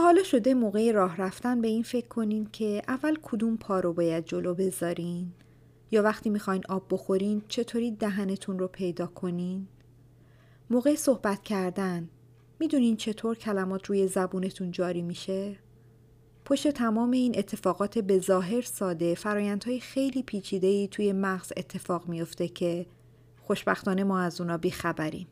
حالا شده موقع راه رفتن به این فکر کنین که اول کدوم پا رو باید جلو بذارین؟ یا وقتی می‌خواین آب بخورین چطوری دهنتون رو پیدا کنین؟ موقع صحبت کردن می‌دونین چطور کلمات روی زبونتون جاری میشه؟ پشت تمام این اتفاقات به ظاهر ساده فرایندهای خیلی پیچیده‌ای توی مغز اتفاق میفته که خوشبختانه ما از اونا بیخبریم.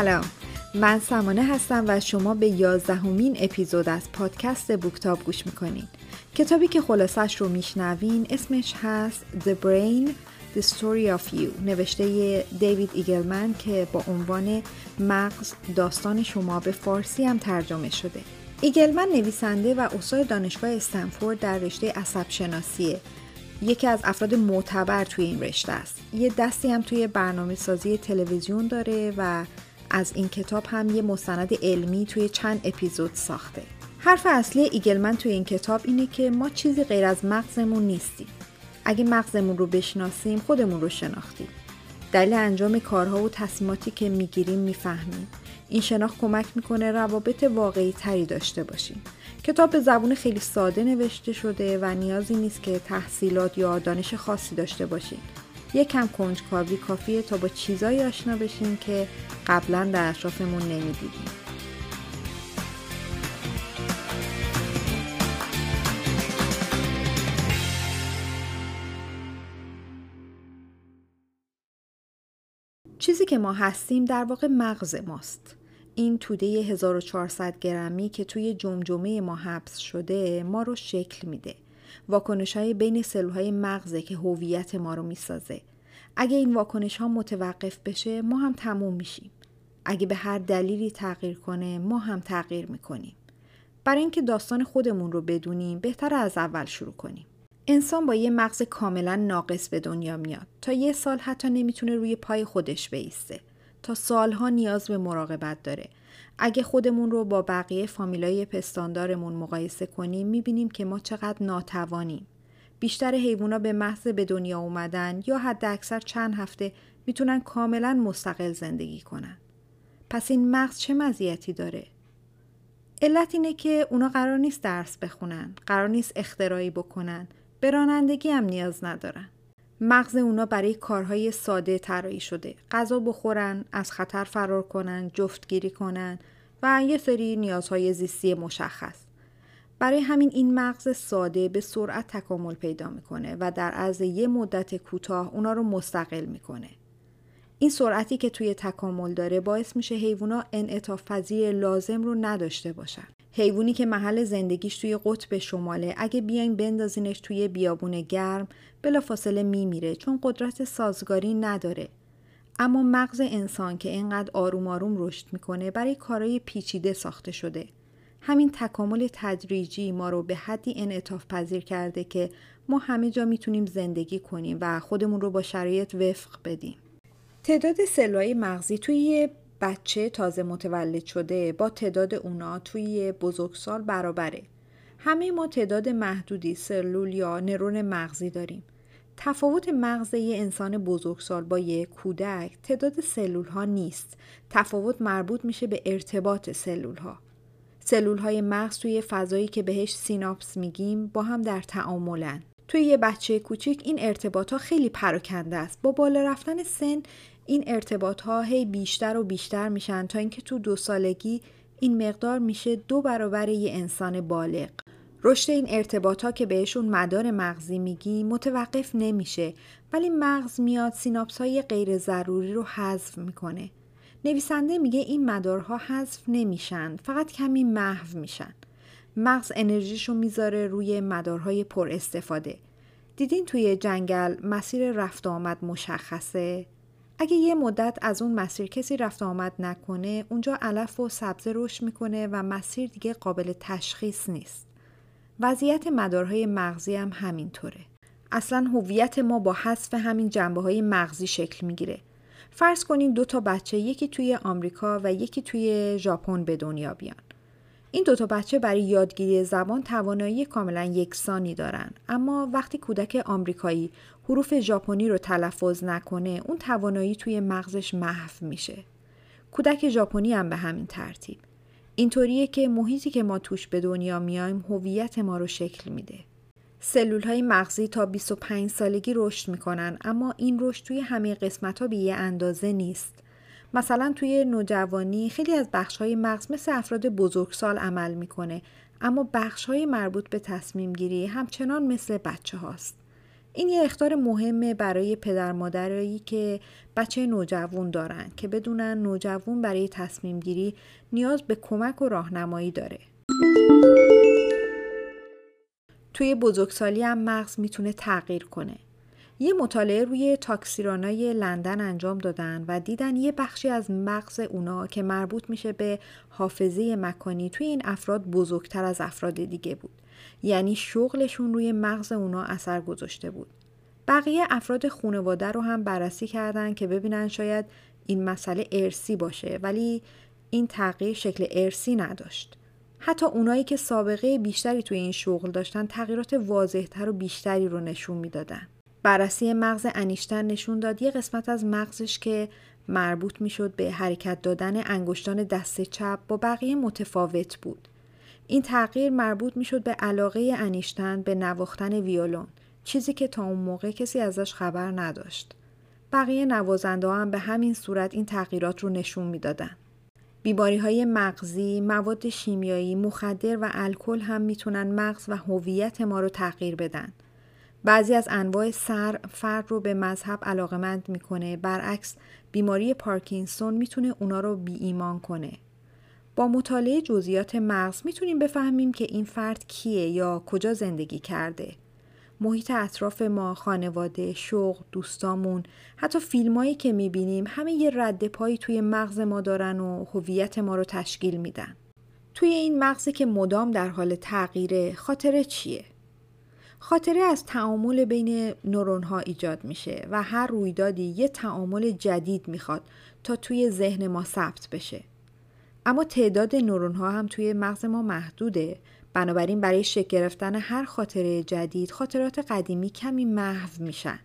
سلام. من سمانه هستم و شما به یازدهمین اپیزود از پادکست بوکتاب گوش می‌کنین. کتابی که خلاصش رو میشنوین اسمش هست The Brain The Story of You. نوشته دیوید ایگلمن که با عنوان مغز داستان شما به فارسی هم ترجمه شده. ایگلمن نویسنده و استاد دانشگاه استنفورد در رشته عصب شناسیه یکی از افراد معتبر توی این رشته است. یه دستی هم توی برنامه سازی تلویزیون داره و از این کتاب هم یه مستند علمی توی چند اپیزود ساخته. حرف اصلی ایگلمن توی این کتاب اینه که ما چیزی غیر از مغزمون نیستیم. اگه مغزمون رو بشناسیم خودمون رو شناختیم. دلیل انجام کارها و تصمیماتی که می‌گیریم می‌فهمیم. این شناخت کمک می‌کنه روابط واقعی تری داشته باشیم. کتاب به زبون خیلی ساده نوشته شده و نیازی نیست که تحصیلات یا دانش خاصی داشته باشیم. یک کم کنجکاوی کافیه تا با چیزایی آشنا بشیم که قبلا در اطرافمون نمی‌دیدیم چیزی که ما هستیم در واقع مغز ماست. این توده 1400 گرمی که توی جمجمه ما حبس شده ما رو شکل میده. واکنش های بین سلول های مغزه که هویت ما رو می‌سازه. اگه این واکنش ها متوقف بشه ما هم تموم میشیم. اگه به هر دلیلی تغییر کنه ما هم تغییر می‌کنیم. برای اینکه داستان خودمون رو بدونیم بهتر از اول شروع کنیم. انسان با یه مغز کاملا ناقص به دنیا میاد. تا یه سال حتی نمی‌تونه روی پای خودش بیسته. تا سالها نیاز به مراقبت داره. اگه خودمون رو با بقیه فامیلای پستاندارمون مقایسه کنیم می‌بینیم که ما چقدر ناتوانیم. بیشتر حیوونا به محض به دنیا اومدن یا حد اکثر چند هفته می‌تونن کاملا مستقل زندگی کنن. پس این مغز چه مزیتی داره؟ علت اینه که اونا قرار نیست درس بخونن، قرار نیست اختراعی بکنن، به رانندگی هم نیاز ندارن. مغز اونا برای کارهای ساده طراحی شده. غذا بخورن، از خطر فرار کنن، جفتگیری کنن و یه سری نیازهای زیستی مشخص. برای همین این مغز ساده به سرعت تکامل پیدا می‌کنه و در عرض یه مدت کوتاه اونا رو مستقل می‌کنه. این سرعتی که توی تکامل داره باعث میشه حیوونا انعطاف پذیر لازم رو نداشته باشن. حیوانی که محل زندگیش توی قطب شماله اگه بیاین بندازینش توی بیابون گرم بلافاصله میمیره چون قدرت سازگاری نداره. اما مغز انسان که اینقدر آروم آروم رشد می‌کنه برای کارهای پیچیده ساخته شده. همین تکامل تدریجی ما رو به حدی انعطاف پذیر کرده که ما همه جا می‌تونیم زندگی کنیم و خودمون رو با شرایط وفق بدیم. تعداد سلولای مغزی توی یه بچه تازه متولد شده با تعداد اونا توی بزرگسال برابره. همه ما تعداد محدودی سلول یا نرون مغزی داریم. تفاوت مغز یه انسان بزرگسال با یه کودک تعداد سلول ها نیست. تفاوت مربوط میشه به ارتباط سلول ها. سلول های مغز توی فضایی که بهش سیناپس میگیم با هم در تعاملن. توی یه بچه کوچیک این ارتباط ها خیلی پراکنده است. با بالا رفتن سن این ارتباط ها هی بیشتر و بیشتر میشن تا اینکه تو دو سالگی این مقدار میشه دو برابر یه انسان بالغ. رشد این ارتباط ها که بهشون مدار مغزی میگی متوقف نمیشه ولی مغز میاد سیناپس های غیر ضروری رو حذف می‌کنه. نویسنده میگه این مدارها حذف نمیشن فقط کمی محو میشن. مغز انرژیشو می‌ذاره روی مدارهای پر استفاده. دیدین توی جنگل مسیر رفت آمد مشخصه؟ اگه یه مدت از اون مسیر کسی رفت آمد نکنه اونجا علف و سبزه رشد می‌کنه و مسیر دیگه قابل تشخیص نیست. وضعیت مدارهای مغزی هم همینطوره. اصلا هویت ما با حذف همین جنبه های مغزی شکل می‌گیره. فرض کنین دو تا بچه یکی توی آمریکا و یکی توی ژاپن به دنیا بیان. این دوتا بچه برای یادگیری زبان توانایی کاملا یکسانی دارن اما وقتی کودک آمریکایی حروف ژاپنی رو تلفظ نکنه اون توانایی توی مغزش محو میشه. کودک ژاپنی هم به همین ترتیب. اینطوریه که محیطی که ما توش به دنیا میایم هویت ما رو شکل میده. سلول های مغزی تا 25 سالگی رشد می‌کنن اما این رشد توی همه قسمت ها به یه اندازه نیست. مثلا توی نوجوانی خیلی از بخش های مغز مثل افراد بزرگسال عمل می‌کنه اما بخش های مربوط به تصمیم گیری همچنان مثل بچه هاست. این یه اختار مهمه برای پدر مادرایی که بچه نوجوان دارن که بدونن نوجوان برای تصمیم گیری نیاز به کمک و راهنمایی داره. توی بزرگسالی هم مغز می‌تونه تغییر کنه. یه مطالعه روی تاکسیرانای لندن انجام دادن و دیدن یه بخشی از مغز اونا که مربوط میشه به حافظه مکانی توی این افراد بزرگتر از افراد دیگه بود. یعنی شغلشون روی مغز اونا اثر گذاشته بود. بقیه افراد خانواده رو هم بررسی کردن که ببینن شاید این مسئله ارسی باشه ولی این تغییر شکل ارسی نداشت. حتی اونایی که سابقه بیشتری توی این شغل داشتن تغییرات واضحتر و بیشتری رو نشون می‌دادن. بررسی مغز انیشتن نشون داد یه قسمت از مغزش که مربوط می‌شد به حرکت دادن انگشتان دست چپ با بقیه متفاوت بود. این تغییر مربوط می‌شد به علاقه انیشتن به نواختن ویولون چیزی که تا اون موقع کسی ازش خبر نداشت. بقیه نوازنده هم به همین صورت این تغییرات رو نشون می‌دادن. بیماری های مغزی، مواد شیمیایی، مخدر و الکل هم می‌تونن مغز و هویت ما رو تغییر بدن. بعضی از انواع سر فرد رو به مذهب علاقمند می‌کنه برعکس بیماری پارکینسون می‌تونه اونا رو بی ایمان کنه با مطالعه جزئیات مغز می‌تونیم بفهمیم که این فرد کیه یا کجا زندگی کرده محیط اطراف ما، خانواده، شغل، دوستامون، حتی فیلمایی که می‌بینیم همه یه رد پایی توی مغز ما دارن و هویت ما رو تشکیل میدن. توی این مغزی که مدام در حال تغییره خاطره چیه؟ خاطره از تعامل بین نورون ها ایجاد میشه و هر رویدادی یه تعامل جدید می‌خواد تا توی ذهن ما ثبت بشه. اما تعداد نورون ها هم توی مغز ما محدوده بنابراین برای شکل گرفتن هر خاطره جدید خاطرات قدیمی کمی محو میشن.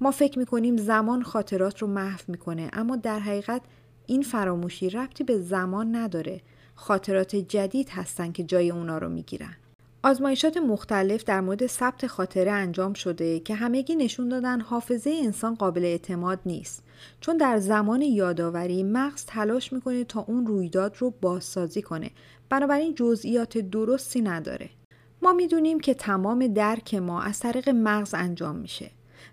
ما فکر می‌کنیم زمان خاطرات رو محو می‌کنه اما در حقیقت این فراموشی ربطی به زمان نداره. خاطرات جدید هستن که جای اونا رو می‌گیرن. آزمایشات مختلف در مورد ثبت خاطره انجام شده که همگی نشون دادن حافظه انسان قابل اعتماد نیست. چون در زمان یادآوری مغز تلاش می‌کنه تا اون رویداد رو بازسازی کنه. بنابراین جزئیات درستی نداره. ما می‌دونیم که تمام درک ما از طریق مغز انجام میشه.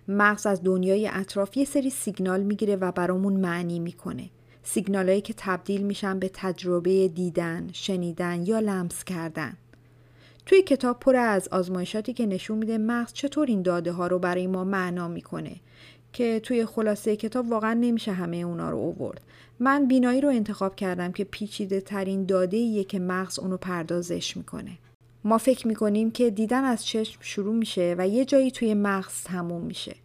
مغز از دنیای اطراف یه سری سیگنال می‌گیره و برامون معنی می‌کنه. سیگنالهایی که تبدیل میشن به تجربه دیدن، شنیدن یا لمس کردن. توی کتاب پر از آزمایشاتی که نشون میده مغز چطور این داده ها رو برای ما معنا می‌کنه که توی خلاصه کتاب واقعا نمیشه همه اونا رو اوورد من بینایی رو انتخاب کردم که پیچیده ترین داده ایه که مغز اونو پردازش می‌کنه. ما فکر می‌کنیم که دیدن از چشم شروع میشه و یه جایی توی مغز تموم میشه.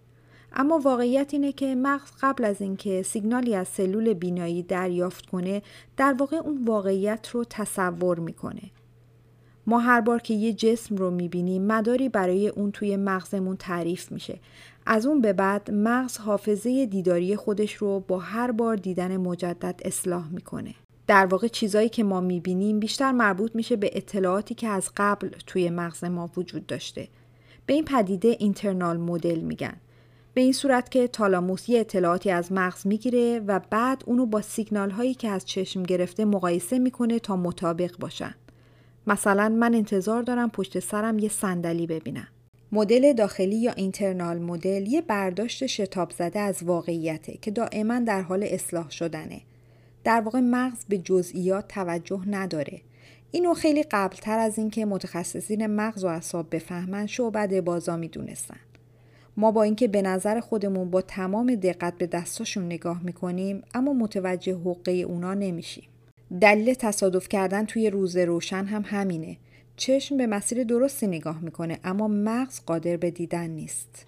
اما واقعیت اینه که مغز قبل از اینکه سیگنالی از سلول بینایی دریافت کنه در واقع اون واقعیت رو تصور می‌کنه. ما هر بار که یه جسم رو می‌بینیم مداری برای اون توی مغزمون تعریف میشه. از اون به بعد مغز حافظه دیداری خودش رو با هر بار دیدن مجدد اصلاح می‌کنه. در واقع چیزایی که ما می‌بینیم بیشتر مربوط میشه به اطلاعاتی که از قبل توی مغز ما وجود داشته. به این پدیده اینترنال مدل میگن. به این صورت که تالاموس یه اطلاعاتی از مغز می‌گیره و بعد اونو با سیگنال هایی که از چشم گرفته مقایسه می‌کنه تا مطابق باشن. مثلا من انتظار دارم پشت سرم یه صندلی ببینم. مدل داخلی یا اینترنال مدل یه برداشت شتاب زده از واقعیته که دائما در حال اصلاح شدنه. در واقع مغز به جزئیات توجه نداره. اینو خیلی قبلتر از اینکه متخصصین مغز و اعصاب بفهمن شعبد بازا می‌دونستن. ما با اینکه به نظر خودمون با تمام دقت به دستاشون نگاه می‌کنیم اما متوجه حقه اونا نمیشیم. دلیل تصادف کردن توی روز روشن هم همینه. چشم به مسیر درستی نگاه می‌کنه اما مغز قادر به دیدن نیست.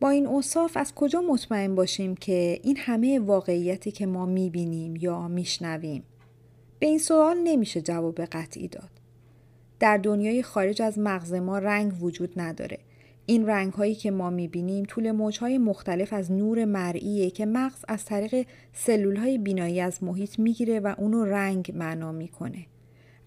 با این اوصاف از کجا مطمئن باشیم که این همه واقعیتی که ما می‌بینیم یا میشنویم به این سوال نمیشه جواب قطعی داد. در دنیای خارج از مغز ما رنگ وجود نداره. این رنگ هایی که ما می‌بینیم طول موج های مختلف از نور مرئیه که مغز از طریق سلول های بینایی از محیط می‌گیره و اونو رنگ معنا می‌کنه.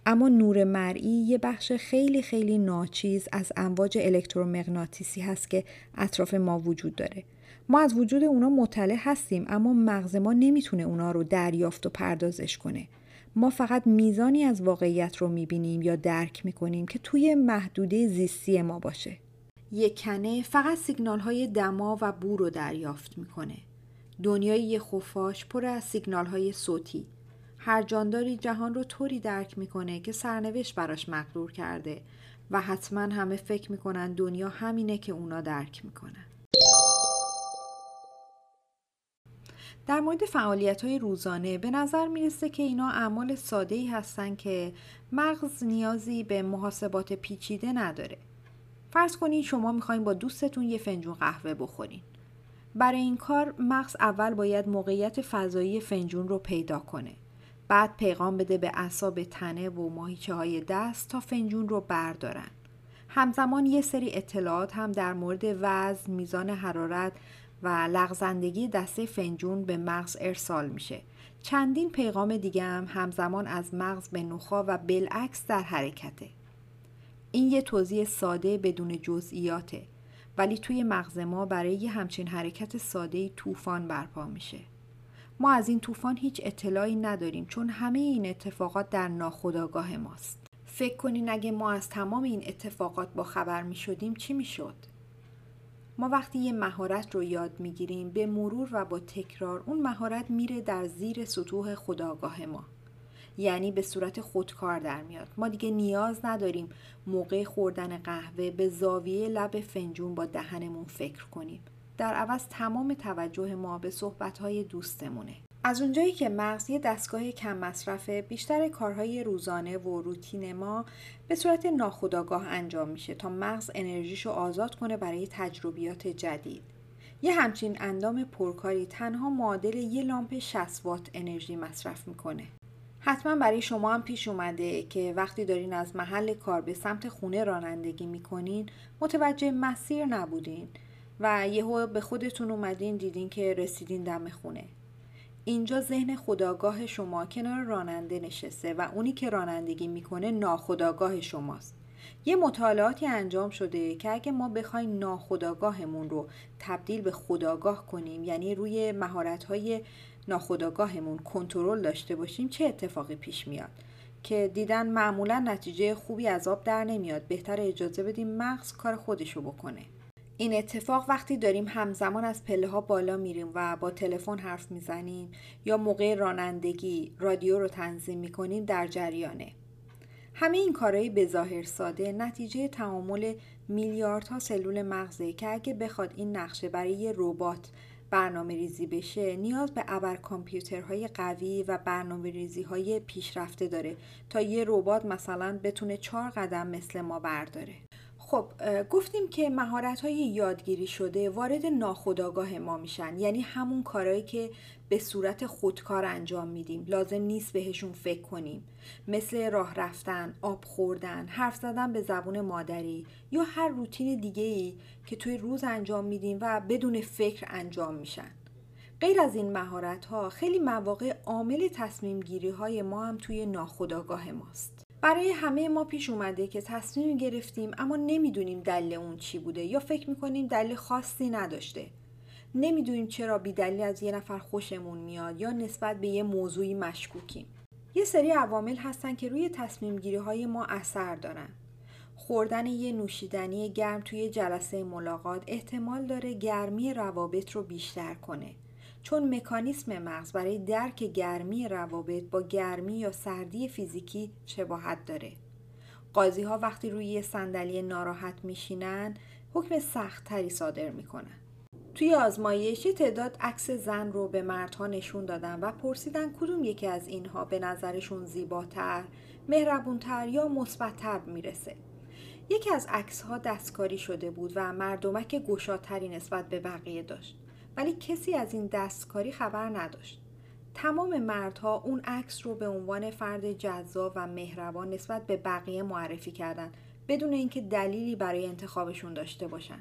اما نور مرئی یه بخش خیلی خیلی ناچیز از امواج الکترومغناطیسی هست که اطراف ما وجود داره. ما از وجود اونا مطلع هستیم اما مغز ما نمی‌تونه اونا رو دریافت و پردازش کنه. ما فقط میزانی از واقعیت رو می‌بینیم یا درک می‌کنیم که توی محدوده زیستی ما باشه. یک کنه فقط سیگنال های دما و بو رو دریافت می‌کنه. دنیای یه خفاش پر از سیگنال های صوتی. هر جانداری جهان رو طوری درک می‌کنه که سرنوشت براش مقدور کرده و حتما همه فکر می‌کنن دنیا همینه که اونا درک می‌کنن. در مورد فعالیت های روزانه به نظر می‌رسه که اینا اعمال ساده ای هستن که مغز نیازی به محاسبات پیچیده نداره. فرض کنید شما می‌خواین با دوستتون یه فنجون قهوه بخورین. برای این کار مغز اول باید موقعیت فضایی فنجون رو پیدا کنه. بعد پیغام بده به اعصاب تنه و ماهیچه های دست تا فنجون رو بردارن. همزمان یه سری اطلاعات هم در مورد وزن، میزان حرارت و لغزندگی دسته فنجون به مغز ارسال میشه. چندین پیغام دیگه هم همزمان از مغز به نخا و بالعکس در حرکته. این یه توضیح ساده بدون جزئیاته ولی توی مغز ما برای یه همچین حرکت ساده طوفان برپا میشه. ما از این طوفان هیچ اطلاعی نداریم چون همه این اتفاقات در ناخودآگاه ماست. فکر کنین اگه ما از تمام این اتفاقات با خبر می شدیم چی می شد؟ ما وقتی یه مهارت رو یاد می‌گیریم به مرور و با تکرار اون مهارت میره در زیر سطوح خداگاه ما یعنی به صورت خودکار در میاد. ما دیگه نیاز نداریم موقع خوردن قهوه به زاویه لب فنجون با دهنمون فکر کنیم. در عوض تمام توجه ما به صحبتهای دوستمونه. از اونجایی که مغز یه دستگاه کم مصرفه بیشتر کارهای روزانه و روتین ما به صورت ناخودآگاه انجام میشه تا مغز انرژیشو آزاد کنه برای تجربیات جدید. یه همچین اندام پرکاری تنها معادل یه لامپ 60 وات انرژی مصرف می‌کنه. حتما برای شما هم پیش اومده که وقتی دارین از محل کار به سمت خونه رانندگی می‌کنین متوجه مسیر نبودین و یهو به خودتون اومدین دیدین که رسیدین دم خونه. اینجا ذهن خداگاه شما کنار راننده نشسته و اونی که رانندگی می‌کنه ناخداگاه شماست. یه مطالعاتی انجام شده که اگه ما بخوایم ناخداگاهمون رو تبدیل به خداگاه کنیم یعنی روی مهارت‌های ناخداگاهمون کنترل داشته باشیم چه اتفاقی پیش میاد؟ که دیدن معمولا نتیجه خوبی از آب در نمیاد بهتر اجازه بدیم مغز کار خودشو بکنه. این اتفاق وقتی داریم همزمان از پله ها بالا میریم و با تلفن حرف می‌زنیم یا موقع رانندگی رادیو رو تنظیم می‌کنیم در جریانه. همه این کارهایی به ظاهر ساده نتیجه تعامل میلیاردها سلول مغزه که اگه بخواد این نقشه برای یه ربات برنامه ریزی بشه نیاز به ابر کامپیوترهای قوی و برنامه ریزی های پیشرفته داره تا یه ربات مثلا بتونه چهار قدم مثل ما برداره. خب گفتیم که مهارت های یادگیری شده وارد ناخودآگاه ما میشن. یعنی همون کارهایی که به صورت خودکار انجام میدیم. لازم نیست بهشون فکر کنیم. مثل راه رفتن، آب خوردن، حرف زدن به زبون مادری یا هر روتین دیگه ای که توی روز انجام میدیم و بدون فکر انجام میشن. غیر از این مهارت ها خیلی مواقع عامل تصمیم گیری های ما هم توی ناخودآگاه ماست. برای همه ما پیش اومده که تصمیم گرفتیم اما نمی‌دونیم دلیل اون چی بوده یا فکر می‌کنیم دلیل خاصی نداشته. نمی‌دونیم چرا بیدلیل از یه نفر خوشمون میاد یا نسبت به یه موضوعی مشکوکیم. یه سری عوامل هستن که روی تصمیم گیری های ما اثر دارن. خوردن یه نوشیدنی گرم توی جلسه ملاقات احتمال داره گرمی روابط رو بیشتر کنه. چون مکانیسم مغز برای درک گرمی روابط با گرمی یا سردی فیزیکی شباهت داره. قاضی ها وقتی روی یه صندلی ناراحت میشینن حکم سخت تری صادر می‌کنن. توی آزمایش تعداد عکس زن رو به مردها نشون دادن و پرسیدن کدوم یکی از اینها به نظرشون زیباتر، مهربونتر یا مثبتتر می‌رسه. یکی از عکس ها دستکاری شده بود و مردمک گشاتری نسبت به بقیه داشت. ولی کسی از این دستکاری خبر نداشت. تمام مردها اون عکس رو به عنوان فرد جذاب و مهربان نسبت به بقیه معرفی کردن بدون اینکه دلیلی برای انتخابشون داشته باشن.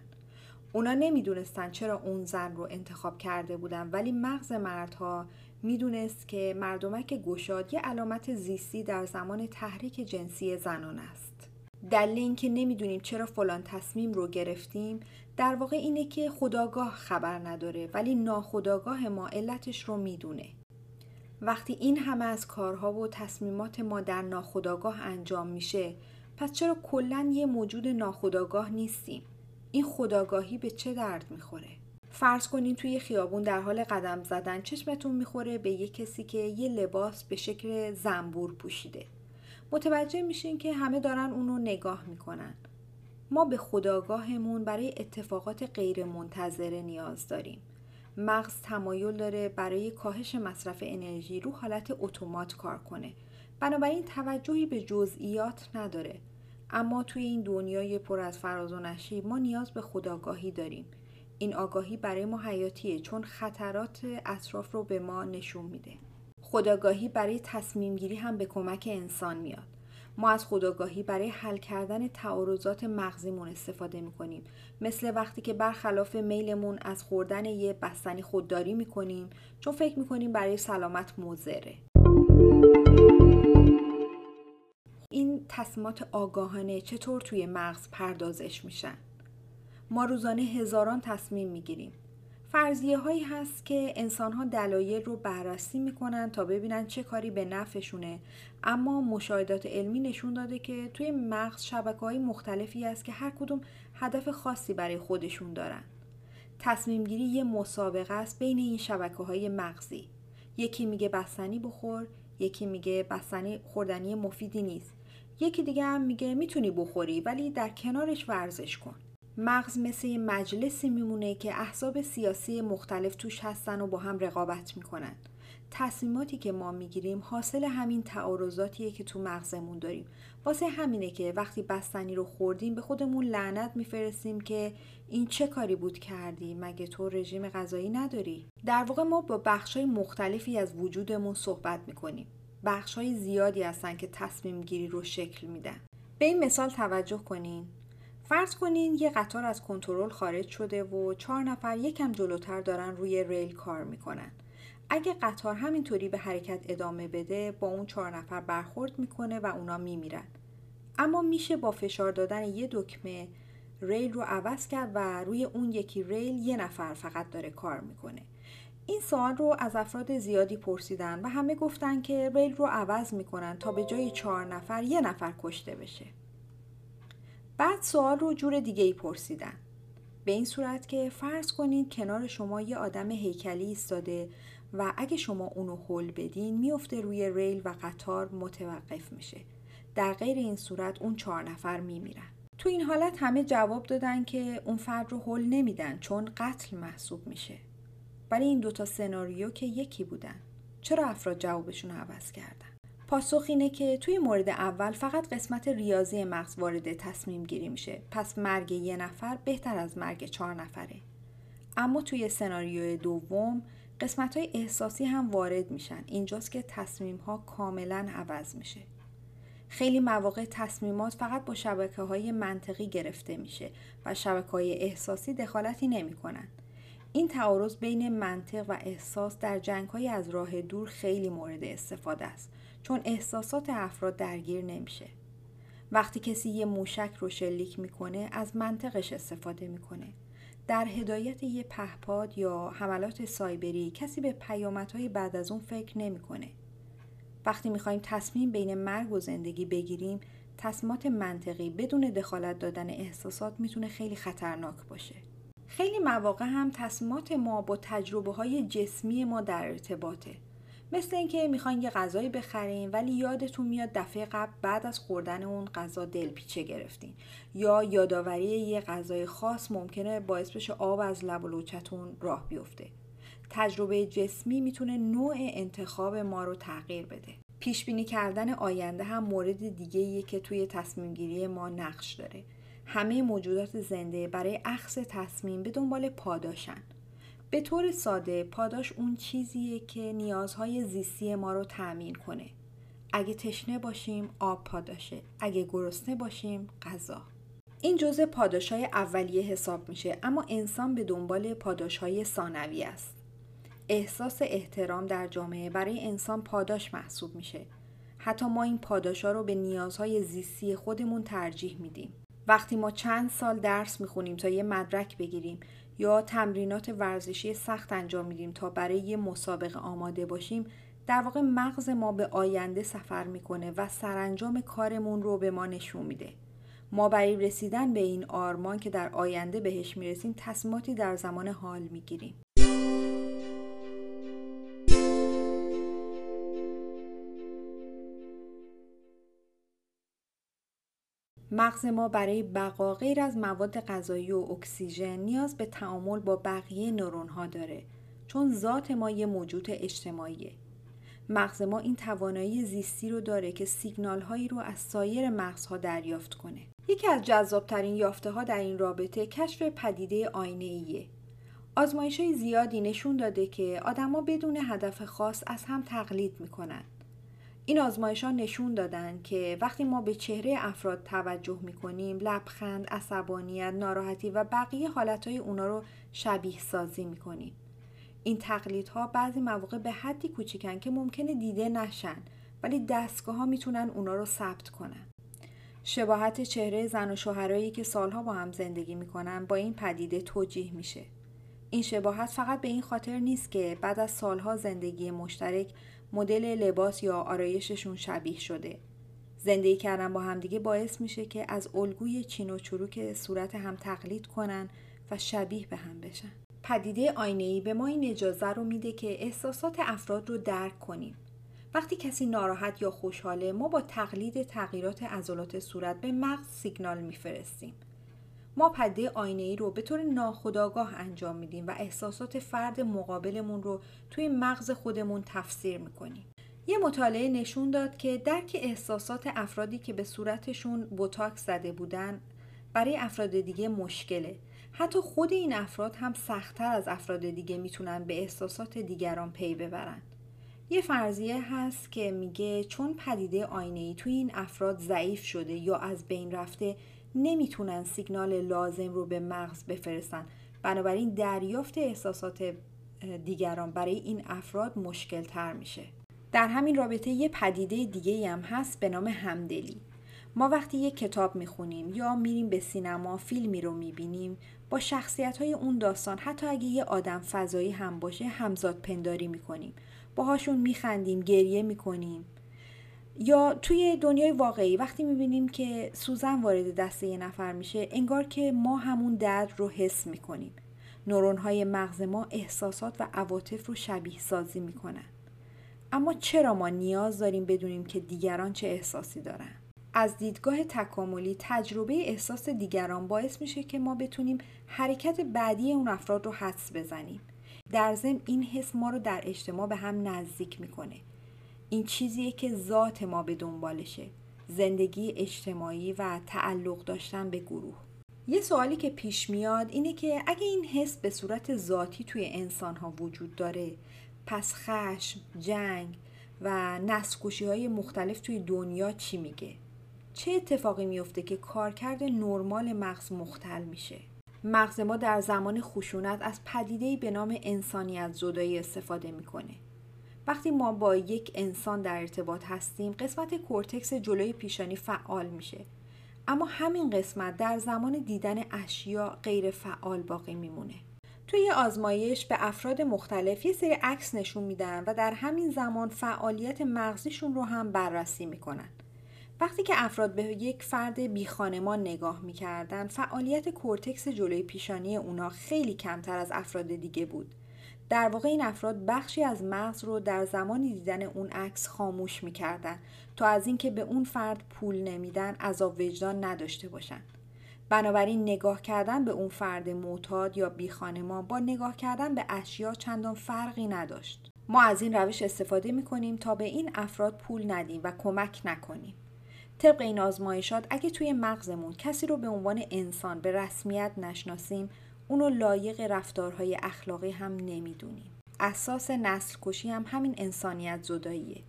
اونا نمی‌دونستن چرا اون زن رو انتخاب کرده بودن ولی مغز مردها می‌دونست که مردمک گشاد یه علامت زیستی در زمان تحریک جنسی زنان است. دلیل اینکه نمی‌دونیم چرا فلان تصمیم رو گرفتیم در واقع اینه که خداگاه خبر نداره ولی ناخداگاه ما علتش رو می‌دونه. وقتی این همه از کارها و تصمیمات ما در ناخداگاه انجام میشه پس چرا کلا یه موجود ناخداگاه نیستیم؟ این خداگاهی به چه درد می‌خوره؟ فرض کنین توی خیابون در حال قدم زدن چشمتون می‌خوره به یه کسی که یه لباس به شکل زنبور پوشیده. متوجه میشین که همه دارن اونو نگاه می‌کنن. ما به خداگاهمون برای اتفاقات غیر منتظره نیاز داریم. مغز تمایل داره برای کاهش مصرف انرژی رو حالت اتومات کار کنه. بنابراین توجهی به جزئیات نداره. اما توی این دنیای پر از فراز و نشیب ما نیاز به خداگاهی داریم. این آگاهی برای ما حیاتیه چون خطرات اطراف رو به ما نشون میده. خداگاهی برای تصمیم گیری هم به کمک انسان میاد. ما از خداگاهی برای حل کردن تعارضات مغزیمون استفاده می‌کنیم. مثل وقتی که برخلاف میلمون از خوردن یه بستنی خودداری می‌کنیم چون فکر می‌کنیم برای سلامت مضره. این تصمیمات آگاهانه چطور توی مغز پردازش میشن؟ ما روزانه هزاران تصمیم می‌گیریم. فرضیه هایی هست که انسان ها دلایل رو بررسی می‌کنن تا ببینن چه کاری به نفعشونه. اما مشاهدات علمی نشون داده که توی مغز شبکه های مختلفی هست که هر کدوم هدف خاصی برای خودشون دارن. تصمیم گیری یه مسابقه است بین این شبکه های مغزی. یکی میگه بستنی بخور یکی میگه بستنی خوردنی مفیدی نیست. یکی دیگه هم میگه می‌تونی بخوری ولی در کنارش ورزش کن. مغز مثل یه مجلسی میمونه که احزاب سیاسی مختلف توش هستن و با هم رقابت می‌کنن. تصمیماتی که ما می‌گیریم حاصل همین تعارضاتیه که تو مغزمون داریم. واسه همینه که وقتی بستنی رو خوردیم به خودمون لعنت میفرستیم که این چه کاری بود کردی؟ مگه تو رژیم غذایی نداری؟ در واقع ما با بخشای مختلفی از وجودمون صحبت می‌کنیم. بخشای زیادی هستن که تصمیم گیری رو شکل میدن. به این مثال توجه کنین. فرض کنین یه قطار از کنترل خارج شده و چهار نفر یکم جلوتر دارن روی ریل کار می‌کنن. اگه قطار همینطوری به حرکت ادامه بده با اون چهار نفر برخورد می‌کنه و اونا میمیرن. اما میشه با فشار دادن یه دکمه ریل رو عوض کرد و روی اون یکی ریل یه نفر فقط داره کار می‌کنه. این سوال رو از افراد زیادی پرسیدن و همه گفتن که ریل رو عوض می‌کنن تا به جای چهار نفر یه نفر کشته بشه. بعد سوال رو جور دیگه ای پرسیدن. به این صورت که فرض کنید کنار شما یه آدم هیکلی ایستاده و اگه شما اونو حل بدین میفته روی ریل و قطار متوقف میشه. در غیر این صورت اون چهار نفر میمیرن. تو این حالت همه جواب دادن که اون فرد رو حل نمیدن چون قتل محسوب میشه. ولی این دوتا سناریو که یکی بودن. چرا افراد جوابشون عوض کردن؟ پاسخ اینه که توی مورد اول فقط قسمت ریاضی مغز وارد تصمیم گیری میشه. پس مرگ یه نفر بهتر از مرگ چهار نفره. اما توی سناریوی دوم قسمت های احساسی هم وارد میشن. اینجاست که تصمیم ها کاملا عوض میشه. خیلی مواقع تصمیمات فقط با شبکه های منطقی گرفته میشه و شبکه های احساسی دخالتی نمی کنن. این تعارض بین منطق و احساس در جنگ های از راه دور خیلی مورد استفاده است. چون احساسات افراد درگیر نمیشه. وقتی کسی یه موشک رو شلیک می‌کنه از منطقش استفاده می‌کنه. در هدایت یه پهپاد یا حملات سایبری کسی به پیامدهای بعد از اون فکر نمی‌کنه. وقتی می‌خوایم تصمیم بین مرگ و زندگی بگیریم تصمیمات منطقی بدون دخالت دادن احساسات می‌تونه خیلی خطرناک باشه. خیلی مواقع هم تصمیمات ما با تجربه های جسمی ما در ارتباطه. مثل اینکه می‌خواین یه غذایی بخرین ولی یادتون میاد دفعه قبل بعد از خوردن اون غذا دلپیچه گرفتین. یا یادآوری یه غذای خاص ممکنه باعث بشه آب از لب و لوچتون راه بیفته. تجربه جسمی می‌تونه نوع انتخاب ما رو تغییر بده. پیش بینی کردن آینده هم مورد دیگه که توی تصمیم گیری ما نقش داره. همه موجودات زنده برای اخذ تصمیم به دنبال پاداشن. به طور ساده پاداش اون چیزیه که نیازهای زیستی ما رو تأمین کنه. اگه تشنه باشیم آب پاداشه. اگه گرسنه باشیم غذا. این جزء پاداش های اولیه حساب میشه اما انسان به دنبال پاداش های ثانوی است. احساس احترام در جامعه برای انسان پاداش محسوب میشه. حتی ما این پاداش ها رو به نیازهای زیستی خودمون ترجیح میدیم. وقتی ما چند سال درس می‌خونیم تا یه مدرک بگیریم یا تمرینات ورزشی سخت انجام میدیم تا برای یه مسابقه آماده باشیم در واقع مغز ما به آینده سفر می‌کنه و سرانجام کارمون رو به ما نشون میده. ما برای رسیدن به این آرمان که در آینده بهش می‌رسیم تصمیماتی در زمان حال می‌گیریم. مغز ما برای بقا غیر از مواد غذایی و اکسیژن نیاز به تعامل با بقیه نورون ها داره چون ذات ما یه موجود اجتماعیه. مغز ما این توانایی زیستی رو داره که سیگنال هایی رو از سایر مغزها دریافت کنه. یکی از جذابترین یافته ها در این رابطه کشف پدیده آینه ایه آزمایش های زیادی نشون داده که آدما بدون هدف خاص از هم تقلید می‌کنن. این آزمایش ها نشون دادن که وقتی ما به چهره افراد توجه می کنیم لبخند، عصبانیت، ناراحتی و بقیه حالت های اونا رو شبیه سازی می کنیم. این تقلیدها بعضی مواقع به حدی کوچیکن که ممکنه دیده نشن ولی دستگاه ها می‌تونن اونا رو ثبت کنن. شباهت چهره زن و شوهرایی که سالها با هم زندگی می‌کنن با این پدیده توجیه میشه. این شباهت فقط به این خاطر نیست که بعد از سالها زندگی مشترک مدل لباس یا آرایششون شبیه شده. زندگی کردن با همدیگه باعث میشه که از الگوی چین و چروک صورت هم تقلید کنن و شبیه به هم بشن. پدیده آینه به ما این اجازه رو میده که احساسات افراد رو درک کنیم. وقتی کسی ناراحت یا خوشحاله ما با تقلید تغییرات عضلات صورت به مغز سیگنال میفرستیم. ما پده آینه ای رو به طور ناخودآگاه انجام میدیم و احساسات فرد مقابلمون رو توی مغز خودمون تفسیر می‌کنیم. یه مطالعه نشون داد که درک احساسات افرادی که به صورتشون بوتاکس زده بودن برای افراد دیگه مشکله. حتی خود این افراد هم سختتر از افراد دیگه می‌تونن به احساسات دیگران پی ببرن. یه فرضیه هست که میگه چون پدیده آینه ای توی این افراد ضعیف شده یا از بین رفته نمی‌تونن سیگنال لازم رو به مغز بفرستن. بنابراین دریافت احساسات دیگران برای این افراد مشکل تر میشه. در همین رابطه یه پدیده دیگه هم هست به نام همدلی. ما وقتی یه کتاب می‌خونیم یا میریم به سینما فیلمی رو می‌بینیم با شخصیت های اون داستان حتی اگه یه آدم فضایی هم باشه همزاد پنداری می‌کنیم. باهاشون میخندیم گریه می‌کنیم. یا توی دنیای واقعی وقتی می‌بینیم که سوزن وارد دست یه نفر میشه انگار که ما همون درد رو حس می‌کنیم. نورون های مغز ما احساسات و عواطف رو شبیه سازی می‌کنن. اما چرا ما نیاز داریم بدونیم که دیگران چه احساسی دارن؟ از دیدگاه تکاملی تجربه احساس دیگران باعث میشه که ما بتونیم حرکت بعدی اون افراد رو حدس بزنیم. در ضمن این حس ما رو در اجتماع به هم نزدیک می‌کنه. این چیزیه که ذات ما به دنبالشه زندگی اجتماعی و تعلق داشتن به گروه یه سوالی که پیش میاد اینه که اگه این حس به صورت ذاتی توی انسان ها وجود داره پس خشم، جنگ و نسکوشی های مختلف توی دنیا چی میگه؟ چه اتفاقی میفته که کارکرد نرمال مغز مختل میشه؟ مغز ما در زمان خشونت از پدیدهی به نام انسانیت زدایی استفاده می‌کنه وقتی ما با یک انسان در ارتباط هستیم قسمت کورتکس جلوی پیشانی فعال میشه. اما همین قسمت در زمان دیدن اشیا غیر فعال باقی میمونه. توی آزمایش به افراد مختلف یه سری عکس نشون میدن و در همین زمان فعالیت مغزیشون رو هم بررسی می‌کنن. وقتی که افراد به یک فرد بی خانمان نگاه می‌کردن فعالیت کورتکس جلوی پیشانی اونا خیلی کمتر از افراد دیگه بود. در واقع این افراد بخشی از مغز رو در زمان دیدن اون عکس خاموش می‌کردن تا از اینکه به اون فرد پول نمیدن عذاب وجدان نداشته باشن. بنابراین نگاه کردن به اون فرد معتاد یا بیخانمان با نگاه کردن به اشیا چندان فرقی نداشت. ما از این روش استفاده می‌کنیم تا به این افراد پول ندیم و کمک نکنیم. طبق این آزمایشات اگه توی مغزمون کسی رو به عنوان انسان به رسمیت نشناسیم اونو لایق رفتارهای اخلاقی هم نمی‌دونیم اساس نسل کشی هم همین انسانیت زداییه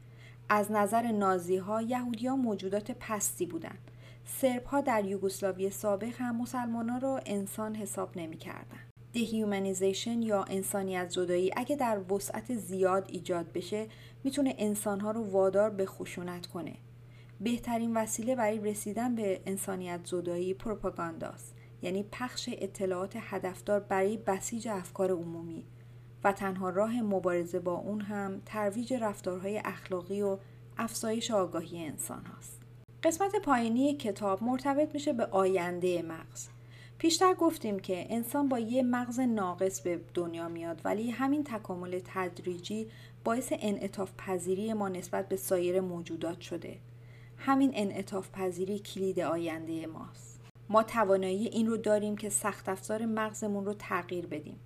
از نظر نازی ها یهودی ها موجودات پستی بودن سرب ها در یوگسلاوی سابق هم مسلمان ها رو انسان حساب نمی کردن. دهیومنیزیشن یا انسانیت زدایی اگه در وسعت زیاد ایجاد بشه می‌تونه انسان ها رو وادار به خشونت کنه. بهترین وسیله برای رسیدن به انسانیت زدایی پروپاگانداست یعنی پخش اطلاعات هدفدار برای بسیج افکار عمومی و تنها راه مبارزه با اون هم ترویج رفتارهای اخلاقی و افزایش آگاهی انسان هاست. قسمت پایینی کتاب مرتبط میشه به آینده مغز. پیشتر گفتیم که انسان با یه مغز ناقص به دنیا میاد ولی همین تکامل تدریجی باعث انعطاف پذیری ما نسبت به سایر موجودات شده. همین انعطاف پذیری کلید آینده ماست. ما توانایی این رو داریم که سخت افزار مغزمون رو تغییر بدیم.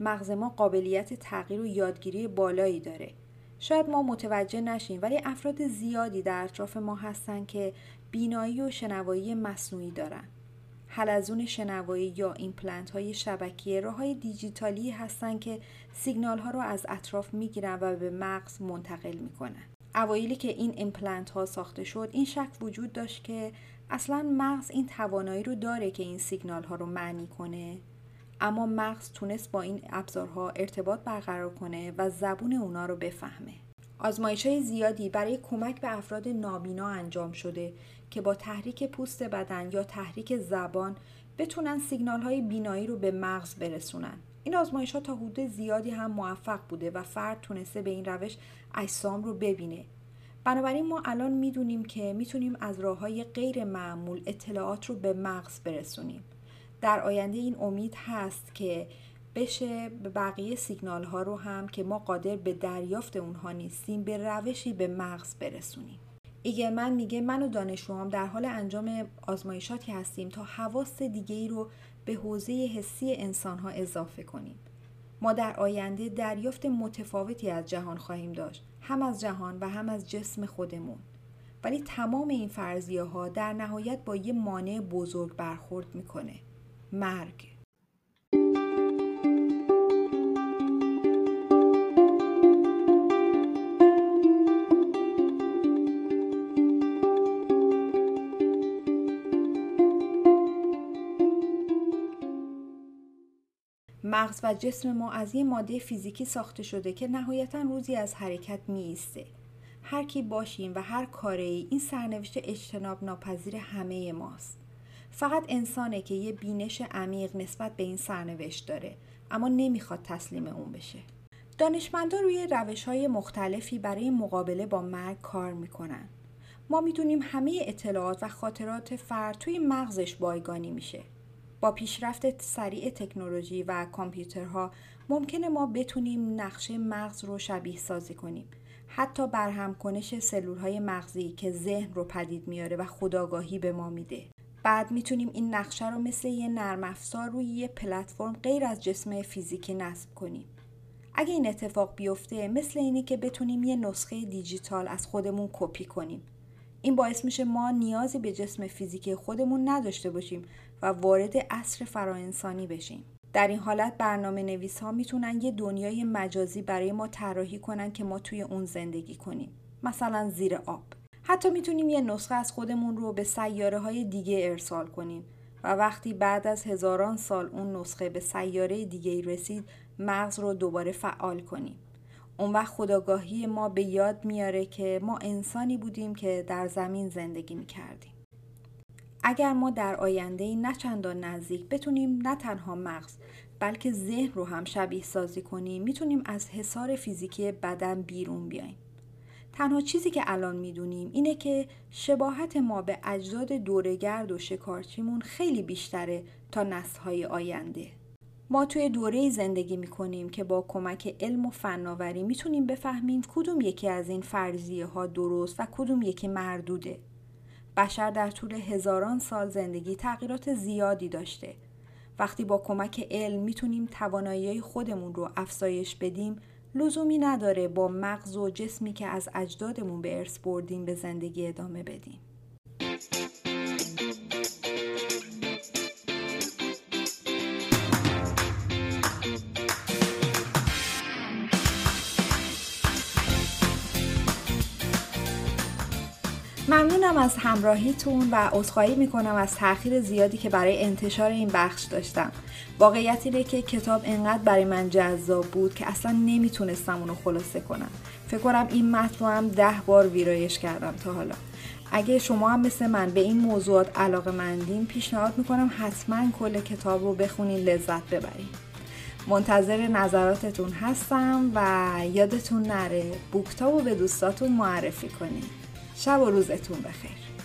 مغز ما قابلیت تغییر و یادگیری بالایی داره. شاید ما متوجه نشیم ولی افراد زیادی در اطراف ما هستن که بینایی و شنوایی مصنوعی دارن. حلزون شنوایی یا ایمپلنت های شبکیه راه های دیجیتالی هستن که سیگنال ها رو از اطراف می‌گیرن و به مغز منتقل می‌کنن. اوایلی که این ایمپلنت ها ساخته شد این شک وجود داشت که اصلا مغز این توانایی رو داره که این سیگنال ها رو معنی کنه اما مغز تونست با این ابزارها ارتباط برقرار کنه و زبون اونا رو بفهمه. آزمایش های زیادی برای کمک به افراد نابینا انجام شده که با تحریک پوست بدن یا تحریک زبان بتونن سیگنال های بینایی رو به مغز برسونن. این آزمایش ها تا حدود زیادی هم موفق بوده و فرد تونسته به این روش اجسام رو ببینه. بنابراین ما الان می‌دونیم که می‌تونیم از راه های غیر معمول اطلاعات رو به مغز برسونیم. در آینده این امید هست که بشه به بقیه سیگنال ها رو هم که ما قادر به دریافت اونها نیستیم به روشی به مغز برسونیم. ایگرمن میگه من و دانشجوام در حال انجام آزمایشاتی هستیم تا حواس دیگه ای رو به حوزه حسی انسان ها اضافه کنیم. ما در آینده دریافت متفاوتی از جهان خواهیم داشت هم از جهان و هم از جسم خودمون. ولی تمام این فرضیه ها در نهایت با یه مانع بزرگ برخورد می‌کنه. مرگ. مغز و جسم ما از یه ماده فیزیکی ساخته شده که نهایتا روزی از حرکت می ایسته. هر کی باشیم و هر کاره ای این سرنوشت اجتناب ناپذیر همه ماست. فقط انسانه که یه بینش عمیق نسبت به این سرنوشت داره اما نمی‌خواد تسلیم اون بشه. دانشمندان روی روش های مختلفی برای مقابله با مرگ کار می‌کنن. ما می‌دونیم همه اطلاعات و خاطرات فرد توی مغزش بایگانی میشه. با پیشرفت سریع تکنولوژی و کامپیوترها ممکنه ما بتونیم نقشه مغز رو شبیه سازی کنیم. حتی برهم کنش سلول های مغزی که ذهن رو پدید میاره و خداگاهی به ما میده. بعد می‌تونیم این نقشه رو مثل یه نرم افزار روی یه پلتفرم غیر از جسم فیزیکی نصب کنیم. اگه این اتفاق بیفته مثل اینه که بتونیم یه نسخه دیجیتال از خودمون کپی کنیم. این باعث میشه ما نیازی به جسم فیزیکی خودمون نداشته باشیم و وارد عصر فراانسانی بشیم. در این حالت برنامه نویس ها می‌تونن یه دنیای مجازی برای ما طراحی کنن که ما توی اون زندگی کنیم. مثلا زیر آب. حتی می‌تونیم یه نسخه از خودمون رو به سیاره های دیگه ارسال کنیم و وقتی بعد از هزاران سال اون نسخه به سیاره دیگه رسید مغز رو دوباره فعال کنیم. اون وقت خداگاهی ما به یاد میاره که ما انسانی بودیم که در زمین زندگی می‌کردیم. اگر ما در آینده نه چندان نزدیک بتونیم نه تنها مغز بلکه ذهن رو هم شبیه سازی کنیم می‌تونیم از حصار فیزیکی بدن بیرون بیایم. تنها چیزی که الان می‌دونیم اینه که شباهت ما به اجداد دورگرد و شکارچیمون خیلی بیشتره تا نسلهای آینده. ما توی دوره زندگی می‌کنیم که با کمک علم و فناوری می‌تونیم بفهمیم کدوم یکی از این فرضیه ها درست و کدوم یکی مردوده. بشر در طول هزاران سال زندگی تغییرات زیادی داشته. وقتی با کمک علم می‌تونیم توانایی خودمون رو افزایش بدیم لزومی نداره با مغز و جسمی که از اجدادمون به ارث بردیم به زندگی ادامه بدیم. ممنونم از همراهیتون و عذرخواهی می‌کنم از تاخیر زیادی که برای انتشار این بخش داشتم. واقعیت اینه که کتاب انقدر برای من جذاب بود که اصلا نمی‌تونستم اونو خلاصه کنم. فکر کنم این متن هم ده بار ویرایش کردم تا حالا. اگه شما هم مثل من به این موضوعات علاقه مندین پیشنهاد می‌کنم حتما کل کتاب رو بخونین لذت ببرین. منتظر نظراتتون هستم و یادتون نره بوکتاب رو به دوستاتون معرفی کنین. شب و روزتون بخیر.